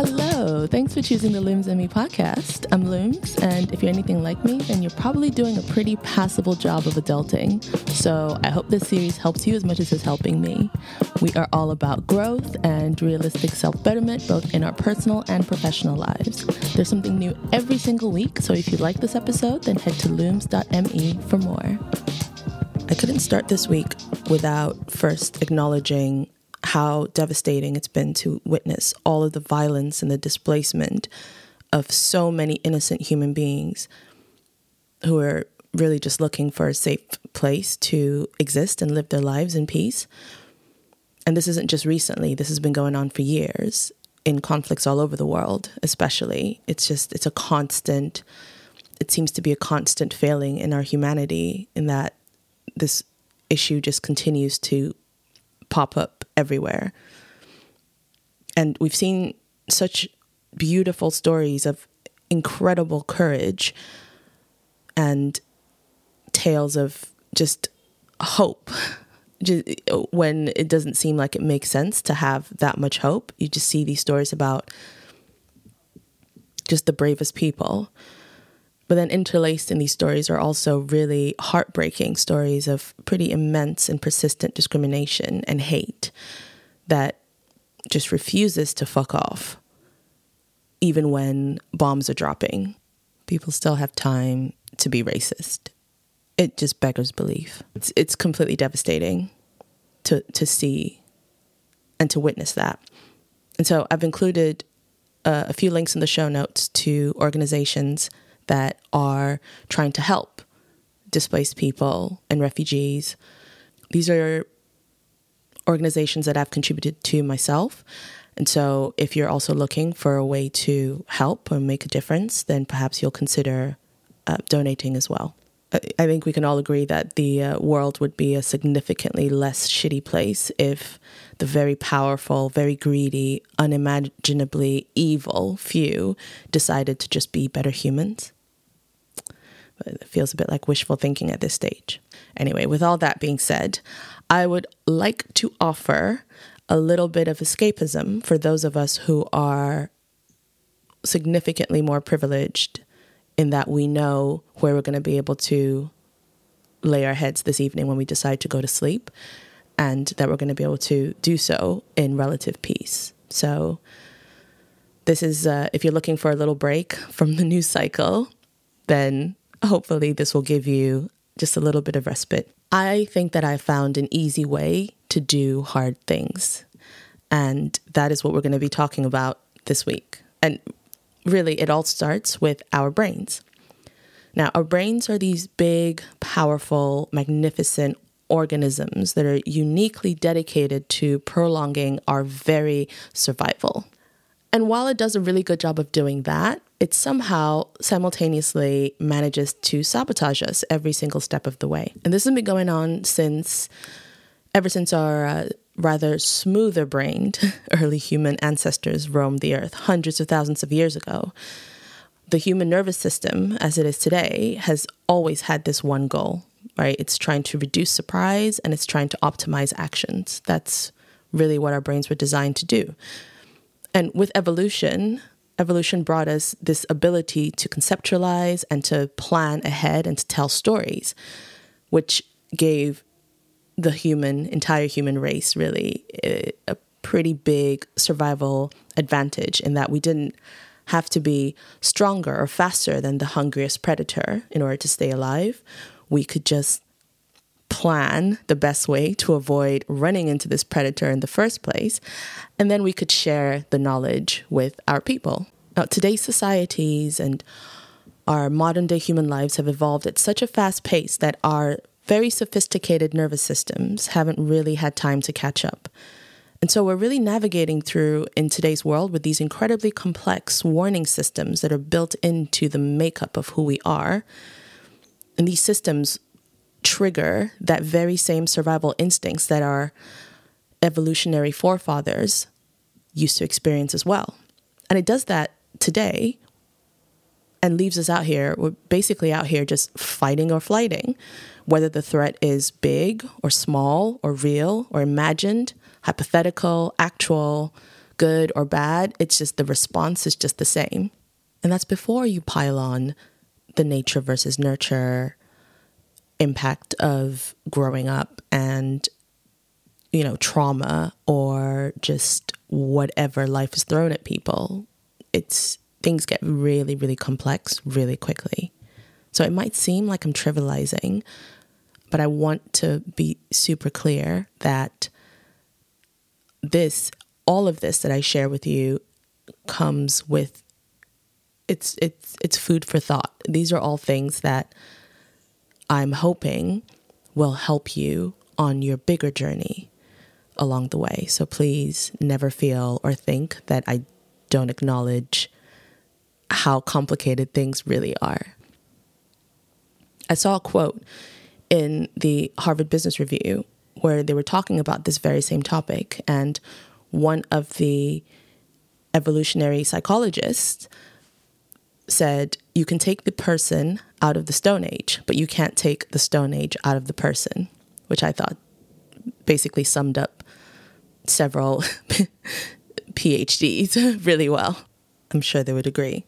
Hello, thanks for choosing the Looms and Me podcast. I'm Looms, and if you're anything like me, then you're probably doing a pretty passable job of adulting. So I hope this series helps you as much as it's helping me. We are all about growth and realistic self betterment, both in our personal and professional lives. There's something new every single week, so if you like this episode, then head to looms.me for more. I couldn't start this week without first acknowledging how devastating it's been to witness all of the violence and the displacement of so many innocent human beings who are really just looking for a safe place to exist and live their lives in peace. And this isn't just recently, this has been going on for years in conflicts all over the world, especially. It's just, it's a constant, it seems to be a constant failing in our humanity in that this issue just continues to pop up everywhere. And we've seen such beautiful stories of incredible courage and tales of just hope. Just when it doesn't seem like it makes sense to have that much hope, you just see these stories about just the bravest people. But then interlaced in these stories are also really heartbreaking stories of pretty immense and persistent discrimination and hate that just refuses to fuck off, even when bombs are dropping. People still have time to be racist. It just beggars belief. It's, it's completely devastating to, to see and to witness that. And so I've included uh, a few links in the show notes to organizations that are trying to help displaced people and refugees. These are organizations that I've contributed to myself. And so, if you're also looking for a way to help or make a difference, then perhaps you'll consider uh, donating as well. I think we can all agree that the uh, world would be a significantly less shitty place if the very powerful, very greedy, unimaginably evil few decided to just be better humans. It feels a bit like wishful thinking at this stage. Anyway, with all that being said, I would like to offer a little bit of escapism for those of us who are significantly more privileged in that we know where we're going to be able to lay our heads this evening when we decide to go to sleep, and that we're going to be able to do so in relative peace. So, this is uh, if you're looking for a little break from the news cycle, then hopefully this will give you just a little bit of respite. I think that I found an easy way to do hard things. And that is what we're going to be talking about this week. And really, it all starts with our brains. Now, our brains are these big, powerful, magnificent organisms that are uniquely dedicated to prolonging our very survival. And while it does a really good job of doing that, it somehow simultaneously manages to sabotage us every single step of the way. And this has been going on since, ever since our uh, rather smoother brained early human ancestors roamed the earth hundreds of thousands of years ago. The human nervous system, as it is today, has always had this one goal, right? It's trying to reduce surprise and it's trying to optimize actions. That's really what our brains were designed to do. And with evolution, evolution brought us this ability to conceptualize and to plan ahead and to tell stories, which gave the human, entire human race, really a, pretty big survival advantage in that we didn't have to be stronger or faster than the hungriest predator in order to stay alive. We could just plan the best way to avoid running into this predator in the first place. And then we could share the knowledge with our people. Now, today's societies and our modern day human lives have evolved at such a fast pace that our very sophisticated nervous systems haven't really had time to catch up. And so we're really navigating through in today's world with these incredibly complex warning systems that are built into the makeup of who we are. And these systems trigger that very same survival instincts that our evolutionary forefathers used to experience as well. And it does that today and leaves us out here. We're basically out here just fighting or flighting, whether the threat is big or small or real or imagined, hypothetical, actual, good or bad. It's just the response is just the same. And that's before you pile on the nature versus nurture impact of growing up and, you know, trauma or just whatever life is thrown at people. It's things get really, really complex really quickly. So it might seem like I'm trivializing, but I want to be super clear that this, all of this that I share with you, comes with it's it's it's food for thought. These are all things that I'm hoping will help you on your bigger journey along the way. So please never feel or think that I don't acknowledge how complicated things really are. I saw a quote in the Harvard Business Review where they were talking about this very same topic, and one of the evolutionary psychologists said, You can take the person out of the Stone Age, but you can't take the Stone Age out of the person, which I thought basically summed up several PhDs really well. I'm sure they would agree.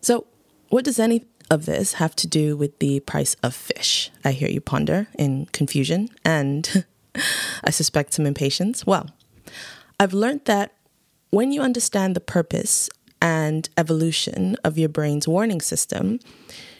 So, what does any of this have to do with the price of fish? I hear you ponder in confusion and I suspect some impatience. Well, I've learned that when you understand the purpose and evolution of your brain's warning system,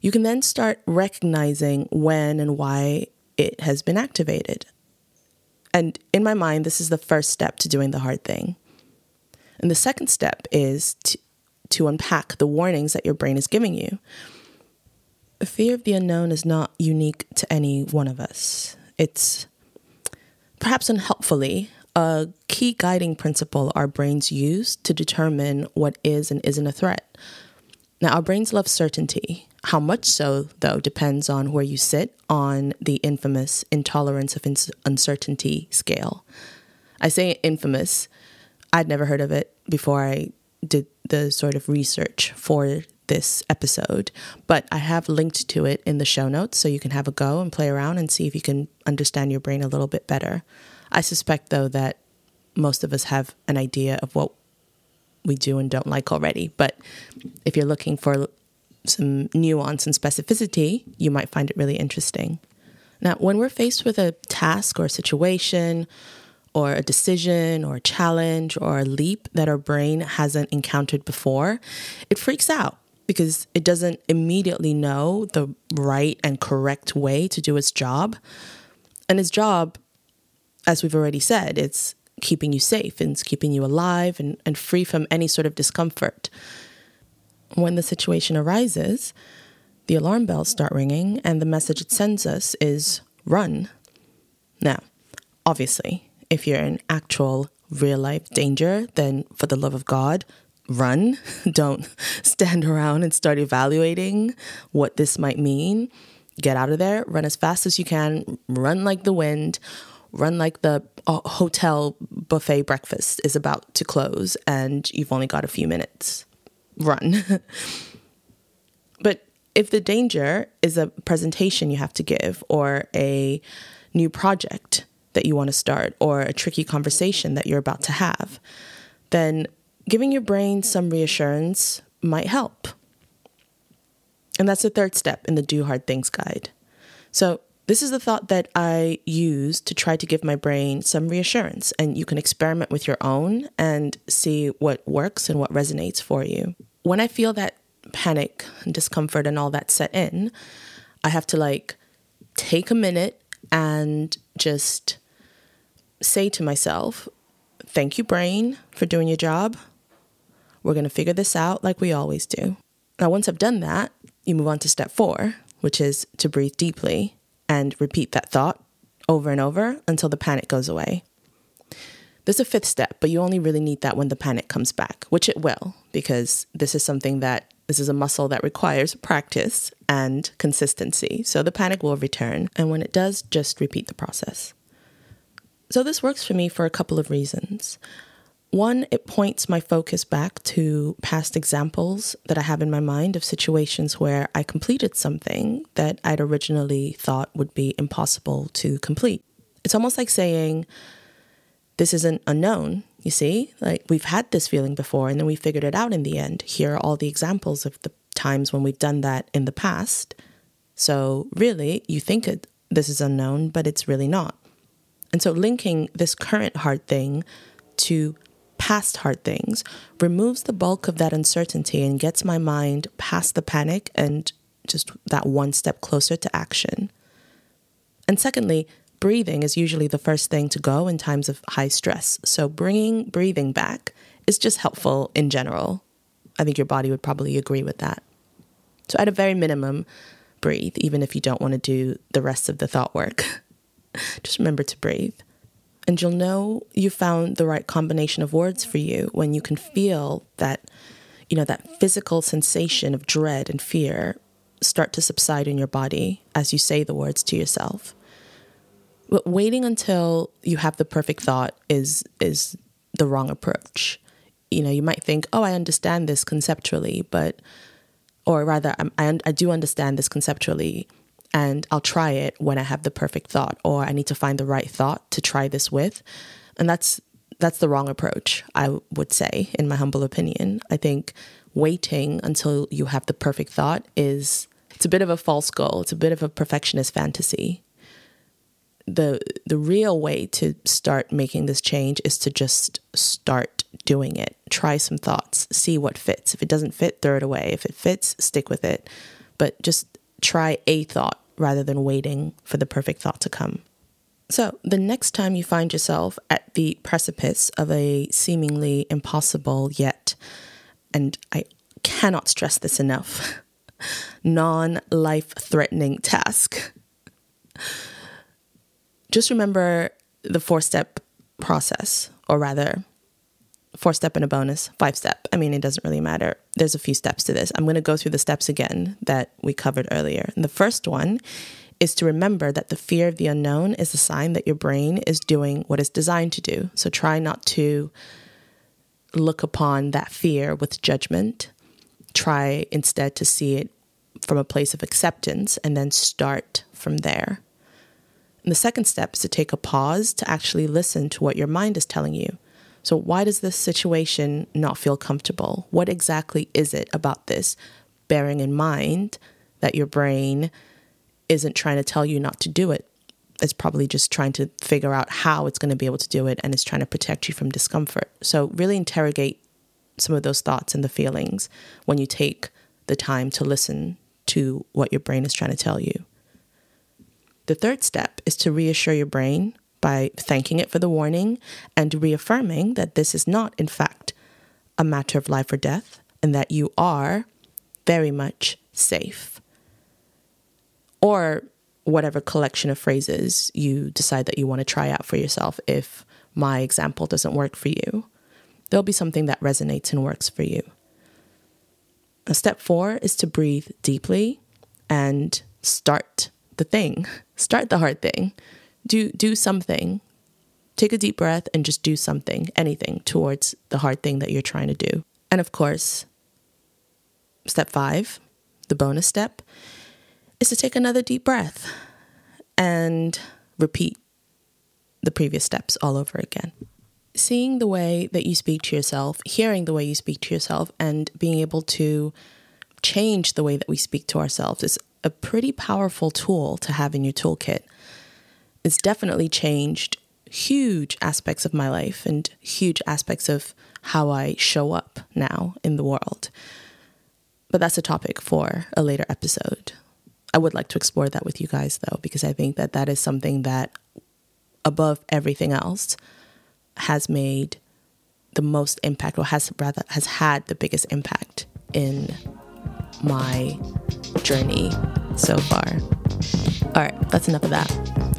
you can then start recognizing when and why it has been activated. And in my mind, this is the first step to doing the hard thing. And the second step is to, to unpack the warnings that your brain is giving you. The fear of the unknown is not unique to any one of us. It's perhaps unhelpfully a key guiding principle our brains use to determine what is and isn't a threat. Now, our brains love certainty. How much so, though, depends on where you sit on the infamous intolerance of uncertainty scale. I say infamous, I'd never heard of it before I did the sort of research for this episode, but I have linked to it in the show notes so you can have a go and play around and see if you can understand your brain a little bit better. I suspect, though, that most of us have an idea of what we do and don't like already. But if you're looking for some nuance and specificity, you might find it really interesting. Now, when we're faced with a task or a situation, or a decision, or a challenge, or a leap that our brain hasn't encountered before, it freaks out because it doesn't immediately know the right and correct way to do its job. And its job as we've already said, it's keeping you safe and it's keeping you alive and, and free from any sort of discomfort. When the situation arises, the alarm bells start ringing and the message it sends us is run. Now, obviously, if you're in actual real life danger, then for the love of God, run. Don't stand around and start evaluating what this might mean. Get out of there, run as fast as you can, run like the wind, run like the uh, hotel buffet breakfast is about to close and you've only got a few minutes. Run. but if the danger is a presentation you have to give or a new project that you want to start or a tricky conversation that you're about to have, then giving your brain some reassurance might help. And that's the third step in the Do Hard Things guide. So this is the thought that I use to try to give my brain some reassurance, and you can experiment with your own and see what works and what resonates for you. When I feel that panic and discomfort and all that set in, I have to like take a minute and just say to myself, Thank you, brain, for doing your job. We're going to figure this out like we always do. Now, once I've done that, you move on to step four, which is to breathe deeply and repeat that thought over and over until the panic goes away. There's a fifth step, but you only really need that when the panic comes back, which it will, because this is something that this is a muscle that requires practice and consistency. So the panic will return. And when it does, just repeat the process. So this works for me for a couple of reasons. One, it points my focus back to past examples that I have in my mind of situations where I completed something that I'd originally thought would be impossible to complete. It's almost like saying, This isn't unknown. You see, like we've had this feeling before and then we figured it out in the end. Here are all the examples of the times when we've done that in the past. So, really, you think it, this is unknown, but it's really not. And so, linking this current hard thing to past hard things removes the bulk of that uncertainty and gets my mind past the panic and just that one step closer to action. And secondly, breathing is usually the first thing to go in times of high stress. So bringing breathing back is just helpful in general. I think your body would probably agree with that. So, at a very minimum, breathe, even if you don't want to do the rest of the thought work. just remember to breathe. And you'll know you found the right combination of words for you when you can feel that, you know, that physical sensation of dread and fear start to subside in your body as you say the words to yourself. But waiting until you have the perfect thought is is the wrong approach. You know, you might think, "Oh, I understand this conceptually," but or rather, I, I do understand this conceptually, and I'll try it when I have the perfect thought, or I need to find the right thought to try this with, and that's that's the wrong approach. I would say, in my humble opinion, I think waiting until you have the perfect thought is it's a bit of a false goal. It's a bit of a perfectionist fantasy the the real way to start making this change is to just start doing it. Try some thoughts, see what fits. If it doesn't fit, throw it away. If it fits, stick with it. But just try a thought rather than waiting for the perfect thought to come. So, the next time you find yourself at the precipice of a seemingly impossible yet, and I cannot stress this enough, non life threatening task, just remember the four step process, or rather, four step and a bonus, five step. I mean, it doesn't really matter. There's a few steps to this. I'm going to go through the steps again that we covered earlier. And the first one is to remember that the fear of the unknown is a sign that your brain is doing what it's designed to do. So try not to look upon that fear with judgment. Try instead to see it from a place of acceptance and then start from there. And the second step is to take a pause to actually listen to what your mind is telling you. So, why does this situation not feel comfortable? What exactly is it about this? Bearing in mind that your brain isn't trying to tell you not to do it. It's probably just trying to figure out how it's going to be able to do it and it's trying to protect you from discomfort. So, really interrogate some of those thoughts and the feelings when you take the time to listen to what your brain is trying to tell you. The third step is to reassure your brain by thanking it for the warning and reaffirming that this is not, in fact, a matter of life or death and that you are very much safe. Or whatever collection of phrases you decide that you want to try out for yourself if my example doesn't work for you. There'll be something that resonates and works for you. step four is to breathe deeply and start the thing. Start the hard thing. Do do something. Take a deep breath and just do something, anything towards the hard thing that you're trying to do. And of course, step 5, the bonus step, is to take another deep breath and repeat the previous steps all over again. Seeing the way that you speak to yourself, hearing the way you speak to yourself, and being able to change the way that we speak to ourselves is a pretty powerful tool to have in your toolkit. It's definitely changed huge aspects of my life and huge aspects of how I show up now in the world. But that's a topic for a later episode. I would like to explore that with you guys though, because I think that that is something that, above everything else, has made the most impact, or has rather has had the biggest impact in my journey so far. All right, that's enough of that.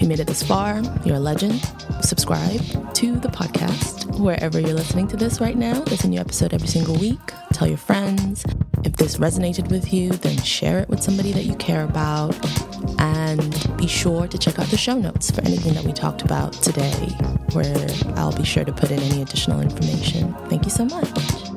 If you made it this far, you're a legend. Subscribe to the podcast wherever you're listening to this right now. There's a new episode every single week. Tell your friends. If this resonated with you, then share it with somebody that you care about. And be sure to check out the show notes for anything that we talked about today, where I'll be sure to put in any additional information. Thank you so much.